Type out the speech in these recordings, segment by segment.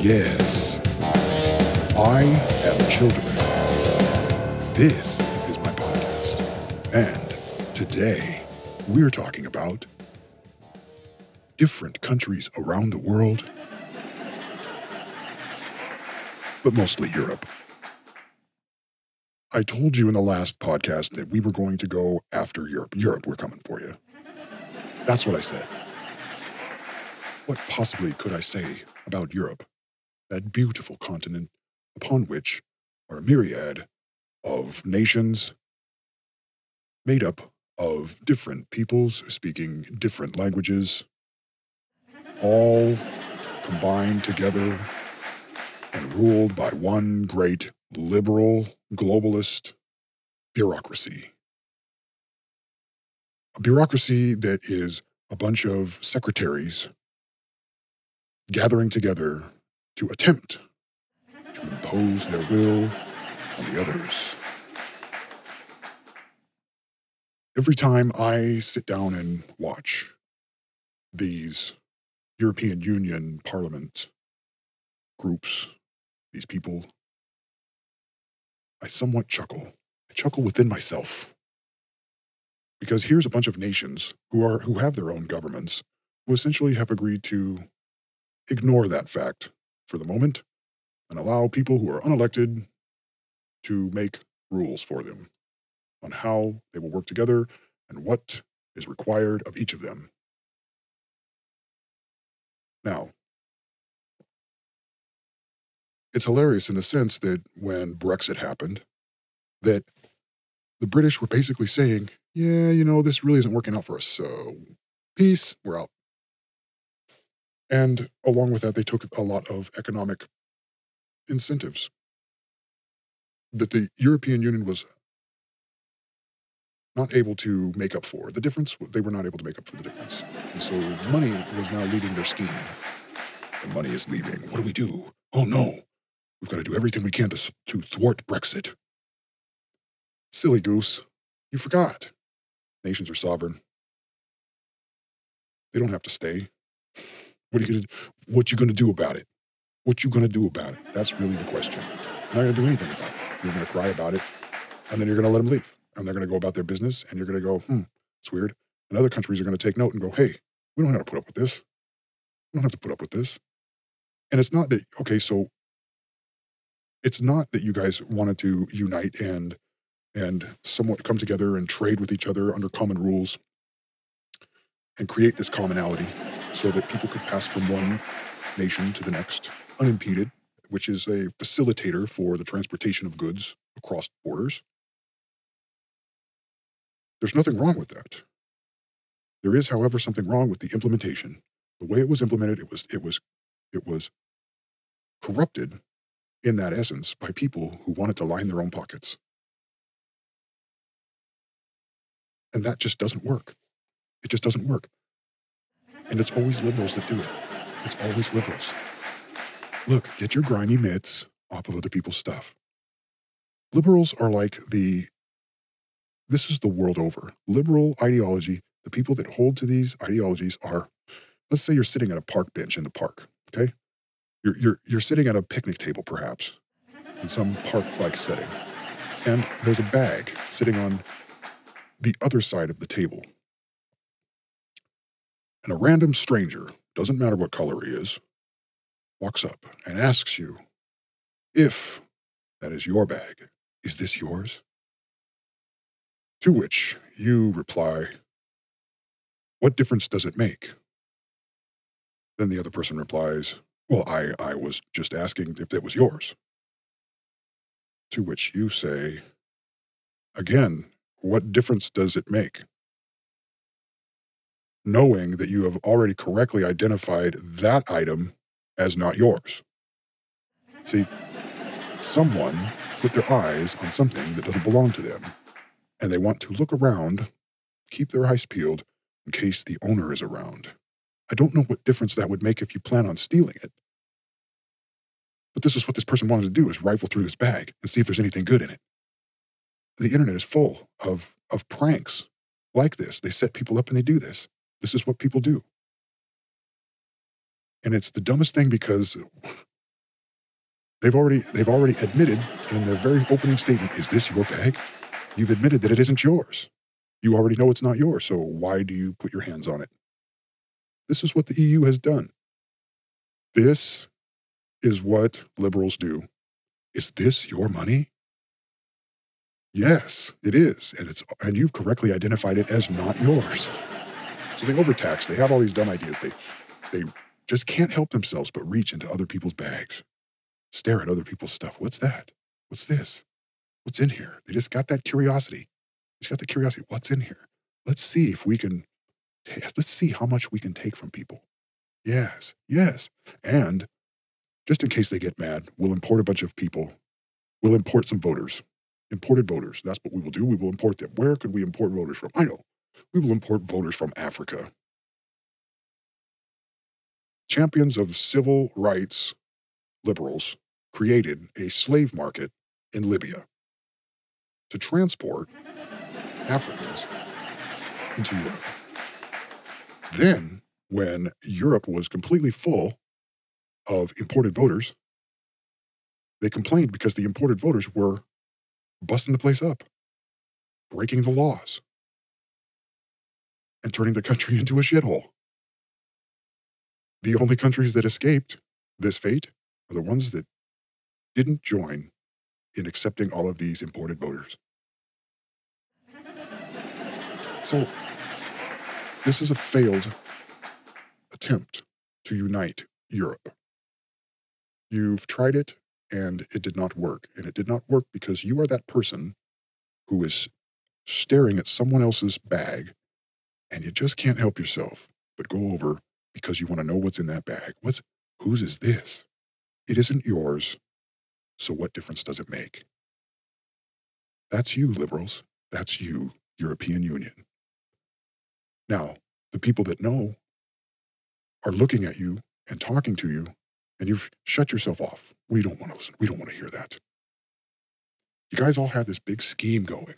Yes, I am children. This is my podcast. And today we're talking about different countries around the world, but mostly Europe. I told you in the last podcast that we were going to go after Europe. Europe, we're coming for you. That's what I said. What possibly could I say about Europe, that beautiful continent upon which are a myriad of nations made up of different peoples speaking different languages, all combined together and ruled by one great liberal globalist bureaucracy. A bureaucracy that is a bunch of secretaries gathering together to attempt to impose their will on the others. Every time I sit down and watch these European Union Parliament groups, these people, I somewhat chuckle. I chuckle within myself. Because here's a bunch of nations who are who have their own governments who essentially have agreed to ignore that fact for the moment and allow people who are unelected to make rules for them on how they will work together and what is required of each of them. Now, it's hilarious in the sense that when Brexit happened, that the British were basically saying, yeah, you know, this really isn't working out for us. So, peace, we're out. And along with that, they took a lot of economic incentives that the European Union was not able to make up for. The difference, they were not able to make up for the difference. And so money was now leading their scheme. The money is leaving. What do we do? Oh no, we've got to do everything we can to, to thwart Brexit. Silly goose, you forgot. Nations are sovereign. They don't have to stay. What are you gonna what you gonna do about it? What you gonna do about it? That's really the question. You're not gonna do anything about it. You're gonna cry about it, and then you're gonna let them leave. And they're gonna go about their business, and you're gonna go, hmm, it's weird. And other countries are gonna take note and go, hey, we don't have to put up with this. We don't have to put up with this. And it's not that, okay, so it's not that you guys wanted to unite and and somewhat come together and trade with each other under common rules and create this commonality so that people could pass from one nation to the next unimpeded, which is a facilitator for the transportation of goods across borders. There's nothing wrong with that. There is, however, something wrong with the implementation. The way it was implemented, it was it was it was corrupted in that essence by people who wanted to line their own pockets. And that just doesn't work. It just doesn't work. And it's always liberals that do it. It's always liberals. Look, get your grimy mitts off of other people's stuff. Liberals are like the, this is the world over. Liberal ideology, the people that hold to these ideologies are, let's say you're sitting at a park bench in the park, okay? You're, you're, you're sitting at a picnic table, perhaps, in some park like setting, and there's a bag sitting on the other side of the table. And a random stranger, doesn't matter what color he is, walks up and asks you if that is your bag. Is this yours? To which you reply, What difference does it make? Then the other person replies, Well, I, I was just asking if it was yours. To which you say, Again, what difference does it make? Knowing that you have already correctly identified that item as not yours. See, someone put their eyes on something that doesn't belong to them, and they want to look around, keep their eyes peeled in case the owner is around. I don't know what difference that would make if you plan on stealing it. But this is what this person wanted to do is rifle through this bag and see if there's anything good in it. The internet is full of, of pranks like this. They set people up and they do this. This is what people do. And it's the dumbest thing because They've already they've already admitted in their very opening statement, is this your bag? You've admitted that it isn't yours. You already know it's not yours, so why do you put your hands on it? This is what the EU has done. This is what liberals do. Is this your money? Yes, it is, and it's and you've correctly identified it as not yours. So they overtax. They have all these dumb ideas. They they just can't help themselves but reach into other people's bags, stare at other people's stuff. What's that? What's this? What's in here? They just got that curiosity. They just got the curiosity. What's in here? Let's see if we can. Let's see how much we can take from people. Yes, yes, and just in case they get mad, we'll import a bunch of people. We'll import some voters, imported voters. That's what we will do. We will import them. Where could we import voters from? I know. We will import voters from Africa. Champions of civil rights liberals created a slave market in Libya to transport Africans into Europe. Then, when Europe was completely full of imported voters, they complained because the imported voters were busting the place up, breaking the laws, and turning the country into a shithole. The only countries that escaped this fate are the ones that didn't join in accepting all of these imported voters. So, this is a failed attempt to unite Europe. You've tried it and it did not work. And it did not work because you are that person who is staring at someone else's bag and you just can't help yourself but go over because you want to know what's in that bag. What's whose is this? It isn't yours. So what difference does it make? That's you, liberals. That's you, European Union. Now, the people that know are looking at you and talking to you and you've shut yourself off. We don't want to listen. We don't want to hear that. You guys all have this big scheme going.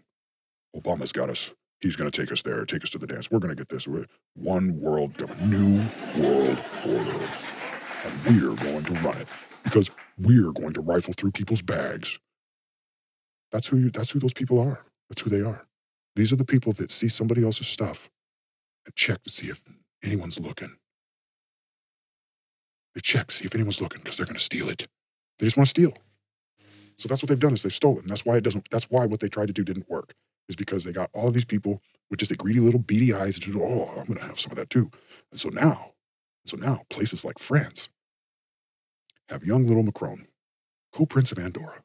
Obama's got us. He's going to take us there, take us to the dance. We're going to get this. We're one world new world order. And we're going to run it because we're going to rifle through people's bags. That's who you, that's who those people are. That's who they are. These are the people that see somebody else's stuff and check to see if anyone's looking. They check, see if anyone's looking, because they're going to steal it. They just want to steal. So that's what they've done is they've stolen. That's why it doesn't. That's why what they tried to do didn't work. Is because they got all these people with just a greedy little beady eyes and just, oh, I'm going to have some of that too. And so now, so now places like France have young little Macron, co-prince of Andorra.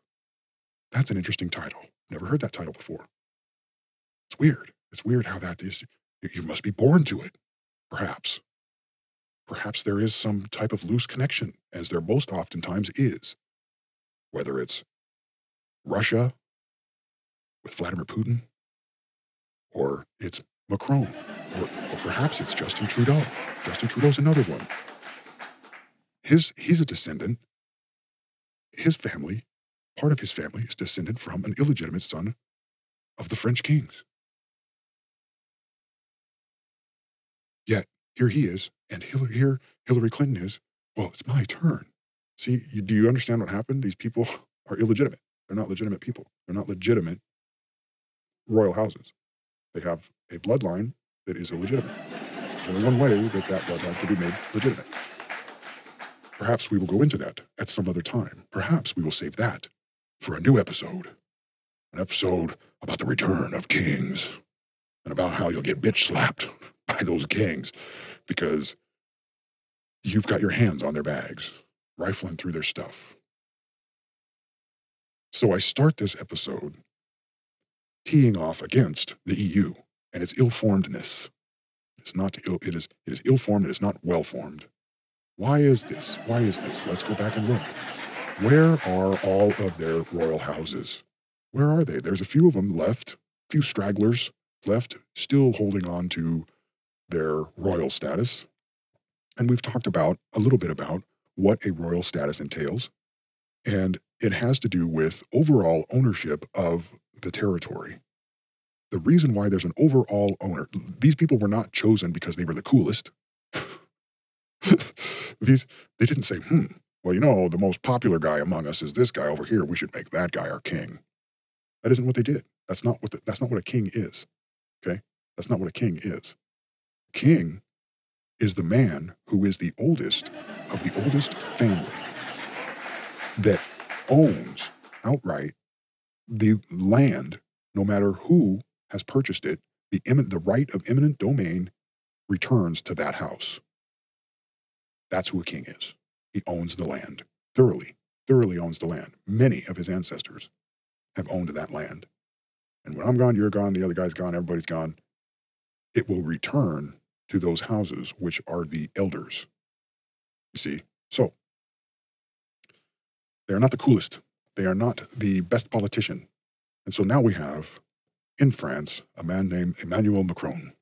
That's an interesting title. Never heard that title before. It's weird. It's weird how that is. You must be born to it, perhaps. Perhaps there is some type of loose connection, as there most oftentimes is, whether it's Russia with Vladimir Putin, or it's Macron, or, or perhaps it's Justin Trudeau. Justin Trudeau's another one. His, he's a descendant. His family, part of his family, is descendant from an illegitimate son of the French kings. Yet here he is, and here Hillary Clinton is. Well, it's my turn. See, you, do you understand what happened? These people are illegitimate. They're not legitimate people. They're not legitimate royal houses. They have a bloodline that is illegitimate. There's only one way that that bloodline can be made legitimate. Perhaps we will go into that at some other time. Perhaps we will save that for a new episode. An episode about the return of kings and about how you'll get bitch slapped by those kings because you've got your hands on their bags, rifling through their stuff. So I start this episode teeing off against the EU and its ill-formedness. It's not ill, it is it is ill-formed, it is not well-formed. Why is this? Why is this? Let's go back and look. Where are all of their royal houses? Where are they? There's a few of them left, a few stragglers left, still holding on to their royal status. And we've talked about a little bit about what a royal status entails. And it has to do with overall ownership of the territory. The reason why there's an overall owner, these people were not chosen because they were the coolest. these, they didn't say, hmm, well, you know, the most popular guy among us is this guy over here. We should make that guy our king. That isn't what they did. That's not what the, that's not what a king is. Okay? That's not what a king is. King is the man who is the oldest of the oldest family that owns outright the land, no matter who has purchased it, the, the right of eminent domain returns to that house. That's who a king is. He owns the land thoroughly, thoroughly owns the land. Many of his ancestors have owned that land. And when I'm gone, you're gone, the other guy's gone, everybody's gone. It will return to those houses, which are the elders. You see? So, they are not the coolest. They are not the best politician. And so now we have in France a man named Emmanuel Macron,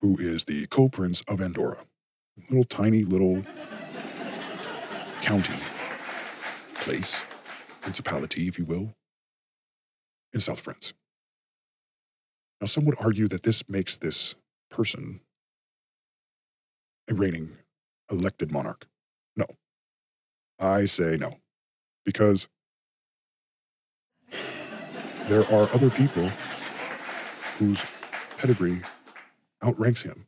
who is the co prince of Andorra, little tiny little county, place, principality, if you will, in South France. Now, some would argue that this makes this person a reigning elected monarch. No. I say no. Because there are other people whose pedigree outranks him.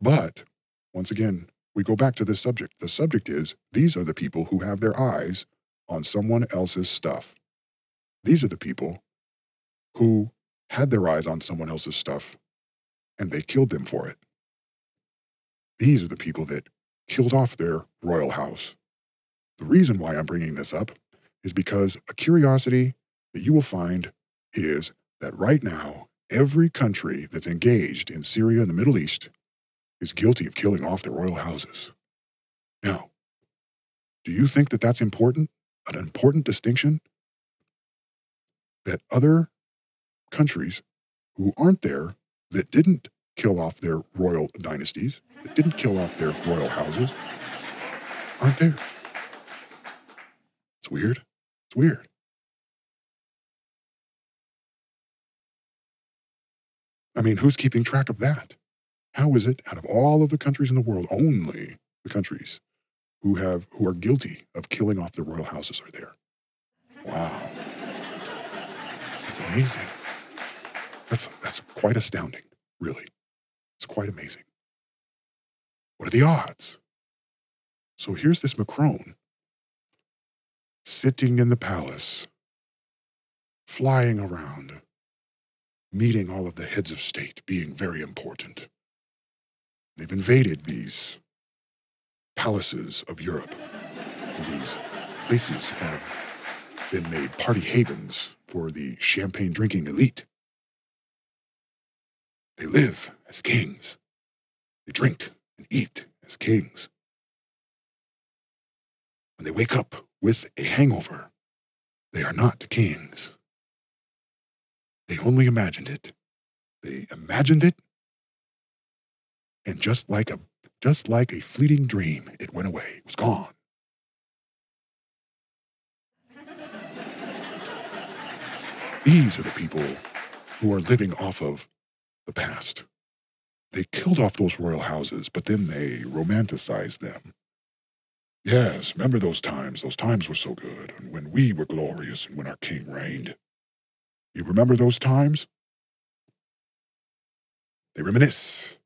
But once again, we go back to this subject. The subject is these are the people who have their eyes on someone else's stuff. These are the people who had their eyes on someone else's stuff and they killed them for it. These are the people that killed off their royal house. The reason why I'm bringing this up is because a curiosity that you will find is that right now, every country that's engaged in Syria and the Middle East is guilty of killing off their royal houses. Now, do you think that that's important? An important distinction? That other countries who aren't there, that didn't kill off their royal dynasties, that didn't kill off their royal houses, aren't there. It's weird. It's weird. I mean, who's keeping track of that? How is it out of all of the countries in the world, only the countries who have who are guilty of killing off the royal houses are there? Wow. That's amazing. That's that's quite astounding, really. It's quite amazing. What are the odds? So here's this Macron sitting in the palace, flying around, meeting all of the heads of state, being very important. They've invaded these palaces of Europe. These places have been made party havens for the champagne drinking elite. They live as kings. They drink and eat as kings. When they wake up with a hangover, they are not kings. They only imagined it. They imagined it, and just like a just like a fleeting dream, it went away. It was gone. These are the people who are living off of the past. They killed off those royal houses, but then they romanticized them. Yes, remember those times? Those times were so good, and when we were glorious and when our king reigned. You remember those times? They reminisce.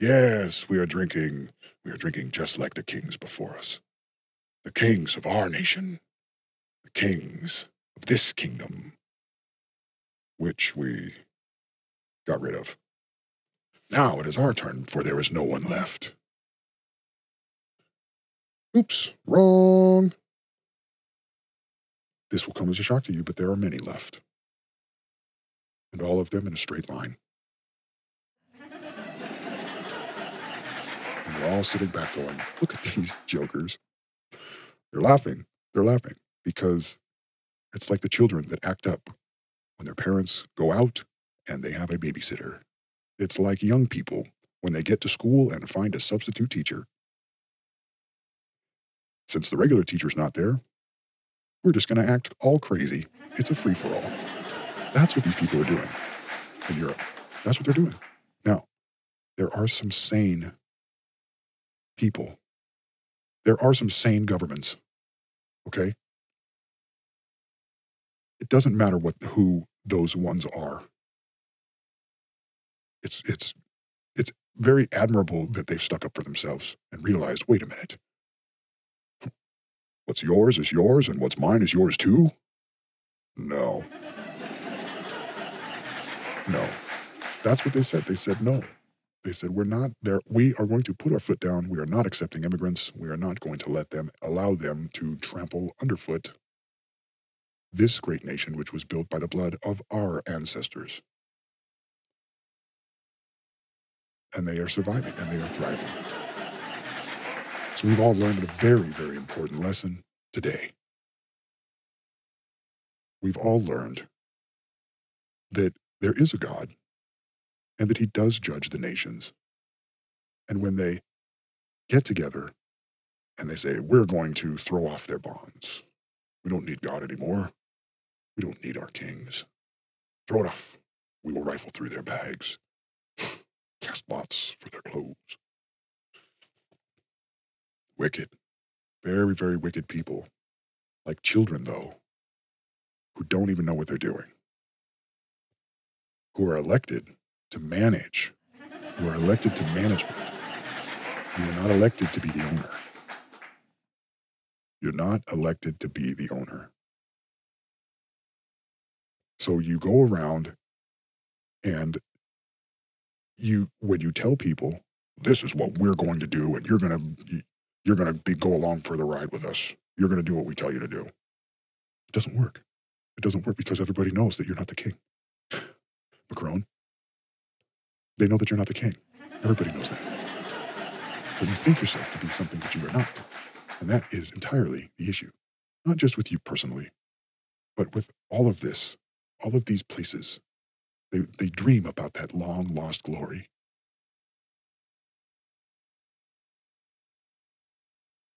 Yes, we are drinking. We are drinking just like the kings before us. The kings of our nation. The kings of this kingdom, which we got rid of. Now it is our turn, for there is no one left. Oops, wrong. This will come as a shock to you, but there are many left. And all of them in a straight line. And they're all sitting back going, look at these jokers. They're laughing. They're laughing because it's like the children that act up when their parents go out and they have a babysitter. It's like young people when they get to school and find a substitute teacher. Since the regular teacher's not there, we're just going to act all crazy. It's a free for all. That's what these people are doing in Europe. That's what they're doing. Now, there are some sane people. There are some sane governments, okay? It doesn't matter what who those ones are. It's it's it's very admirable that they've stuck up for themselves and realized, wait a minute. What's yours is yours and what's mine is yours too? No. No. That's what they said. They said no. They said we're not there. We are going to put our foot down. We are not accepting immigrants. We are not going to let them allow them to trample underfoot this great nation, which was built by the blood of our ancestors. And they are surviving and they are thriving. So we've all learned a very, very important lesson today. We've all learned that there is a God and that he does judge the nations. And when they get together and they say, we're going to throw off their bonds, we don't need God anymore, we don't need our kings, throw it off. We will rifle through their bags, cast lots for their clothes. Wicked, very, very wicked people, like children, though, who don't even know what they're doing, who are elected to manage. who are elected to management. You are not elected to be the owner. You're not elected to be the owner. So you go around and you when you tell people this is what we're going to do and you're going to you're going to be go along for the ride with us. You're going to do what we tell you to do. It doesn't work. It doesn't work because everybody knows that you're not the king. Macron, they know that you're not the king. Everybody knows that. But you think yourself to be something that you are not. And that is entirely the issue. Not just with you personally, but with all of this, all of these places. They, they dream about that long lost glory.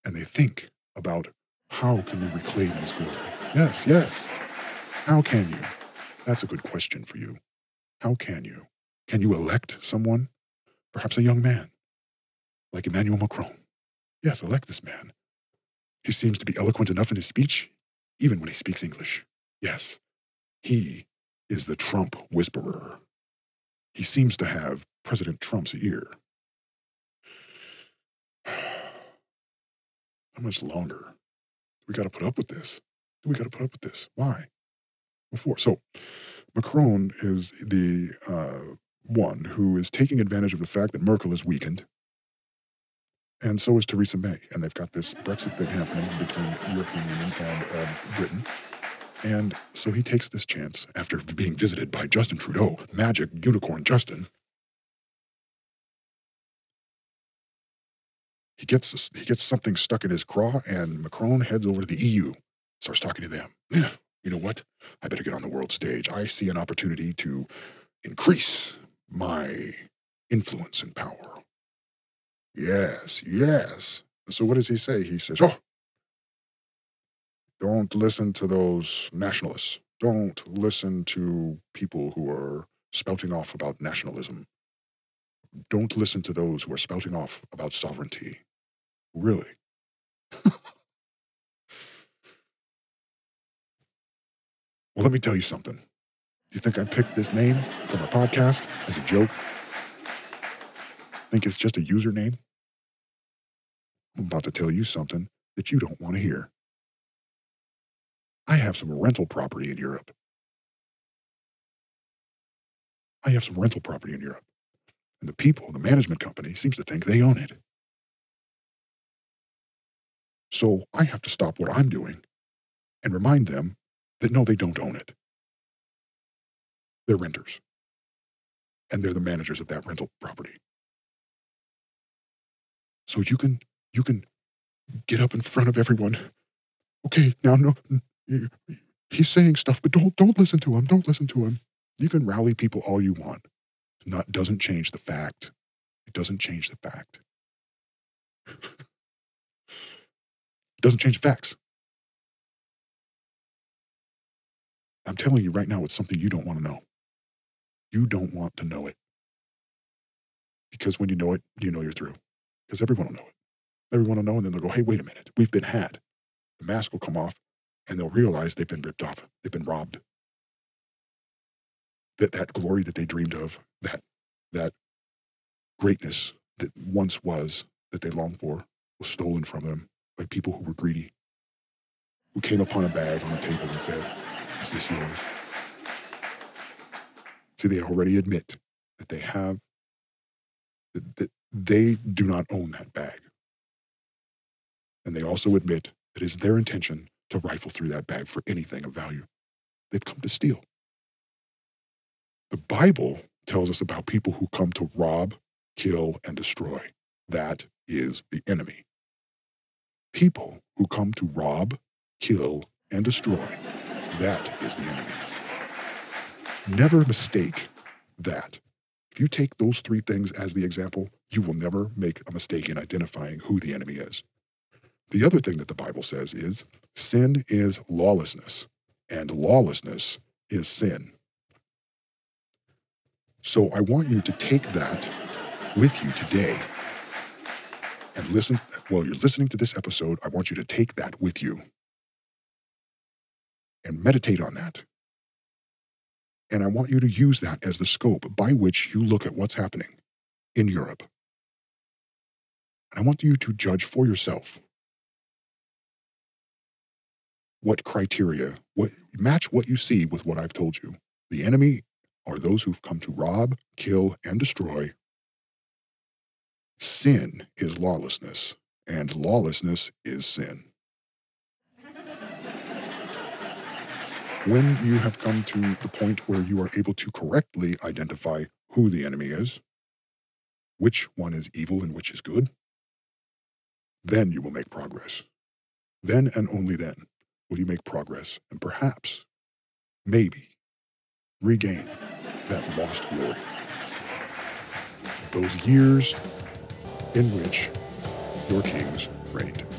And they think about how can we reclaim this glory? Yes, yes. How can you? That's a good question for you. How can you? Can you elect someone? Perhaps a young man, like Emmanuel Macron. Yes, elect this man. He seems to be eloquent enough in his speech, even when he speaks English. Yes, he is the Trump whisperer. He seems to have President Trump's ear. How much longer? We got to put up with this. We got to put up with this. Why? Before. So, Macron is the uh, one who is taking advantage of the fact that Merkel is weakened, and so is Theresa May. And they've got this Brexit thing happening between the European Union and uh, Britain. And so he takes this chance after being visited by Justin Trudeau, magic unicorn Justin. He gets he gets something stuck in his craw, and Macron heads over to the EU, starts talking to them. Yeah, you know what? I better get on the world stage. I see an opportunity to increase my influence and power. Yes, yes. So what does he say? He says, Oh, don't listen to those nationalists. Don't listen to people who are spouting off about nationalism. Don't listen to those who are spouting off about sovereignty. Really? well, let me tell you something. You think I picked this name from a podcast as a joke? Think it's just a username? I'm about to tell you something that you don't want to hear. I have some rental property in Europe. I have some rental property in Europe. And the people, the management company, seems to think they own it. So I have to stop what I'm doing and remind them that no, they don't own it. They're renters. And they're the managers of that rental property. So you can you can get up in front of everyone. Okay, now no he's saying stuff, but don't don't listen to him. Don't listen to him. You can rally people all you want. It not doesn't change the fact. It doesn't change the fact. Doesn't change the facts. I'm telling you right now, it's something you don't want to know. You don't want to know it. Because when you know it, you know you're through. Because everyone will know it. Everyone will know, and then they'll go, hey, wait a minute, we've been had. The mask will come off, and they'll realize they've been ripped off, they've been robbed. That that glory that they dreamed of, that that greatness that once was, that they longed for, was stolen from them by people who were greedy, who came upon a bag on a table and said, Is this yours? See, they already admit that they have, that, that they do not own that bag. And they also admit that it's their intention to rifle through that bag for anything of value. They've come to steal. The Bible tells us about people who come to rob, kill, and destroy. That is the enemy. People who come to rob, kill, and destroy. That is the enemy. Never mistake that. If you take those three things as the example, you will never make a mistake in identifying who the enemy is. The other thing that the Bible says is sin is lawlessness, and lawlessness is sin. So I want you to take that with you today and listen. While you're listening to this episode, I want you to take that with you and meditate on that. And I want you to use that as the scope by which you look at what's happening in Europe. And I want you to judge for yourself what criteria, what match what you see with what I've told you. The enemy are those who've come to rob, kill, and destroy. Sin is lawlessness, and lawlessness is sin. When you have come to the point where you are able to correctly identify who the enemy is, which one is evil and which is good, then you will make progress. Then and only then will you make progress and perhaps, maybe, regain that lost glory. Those years in which your kings reigned.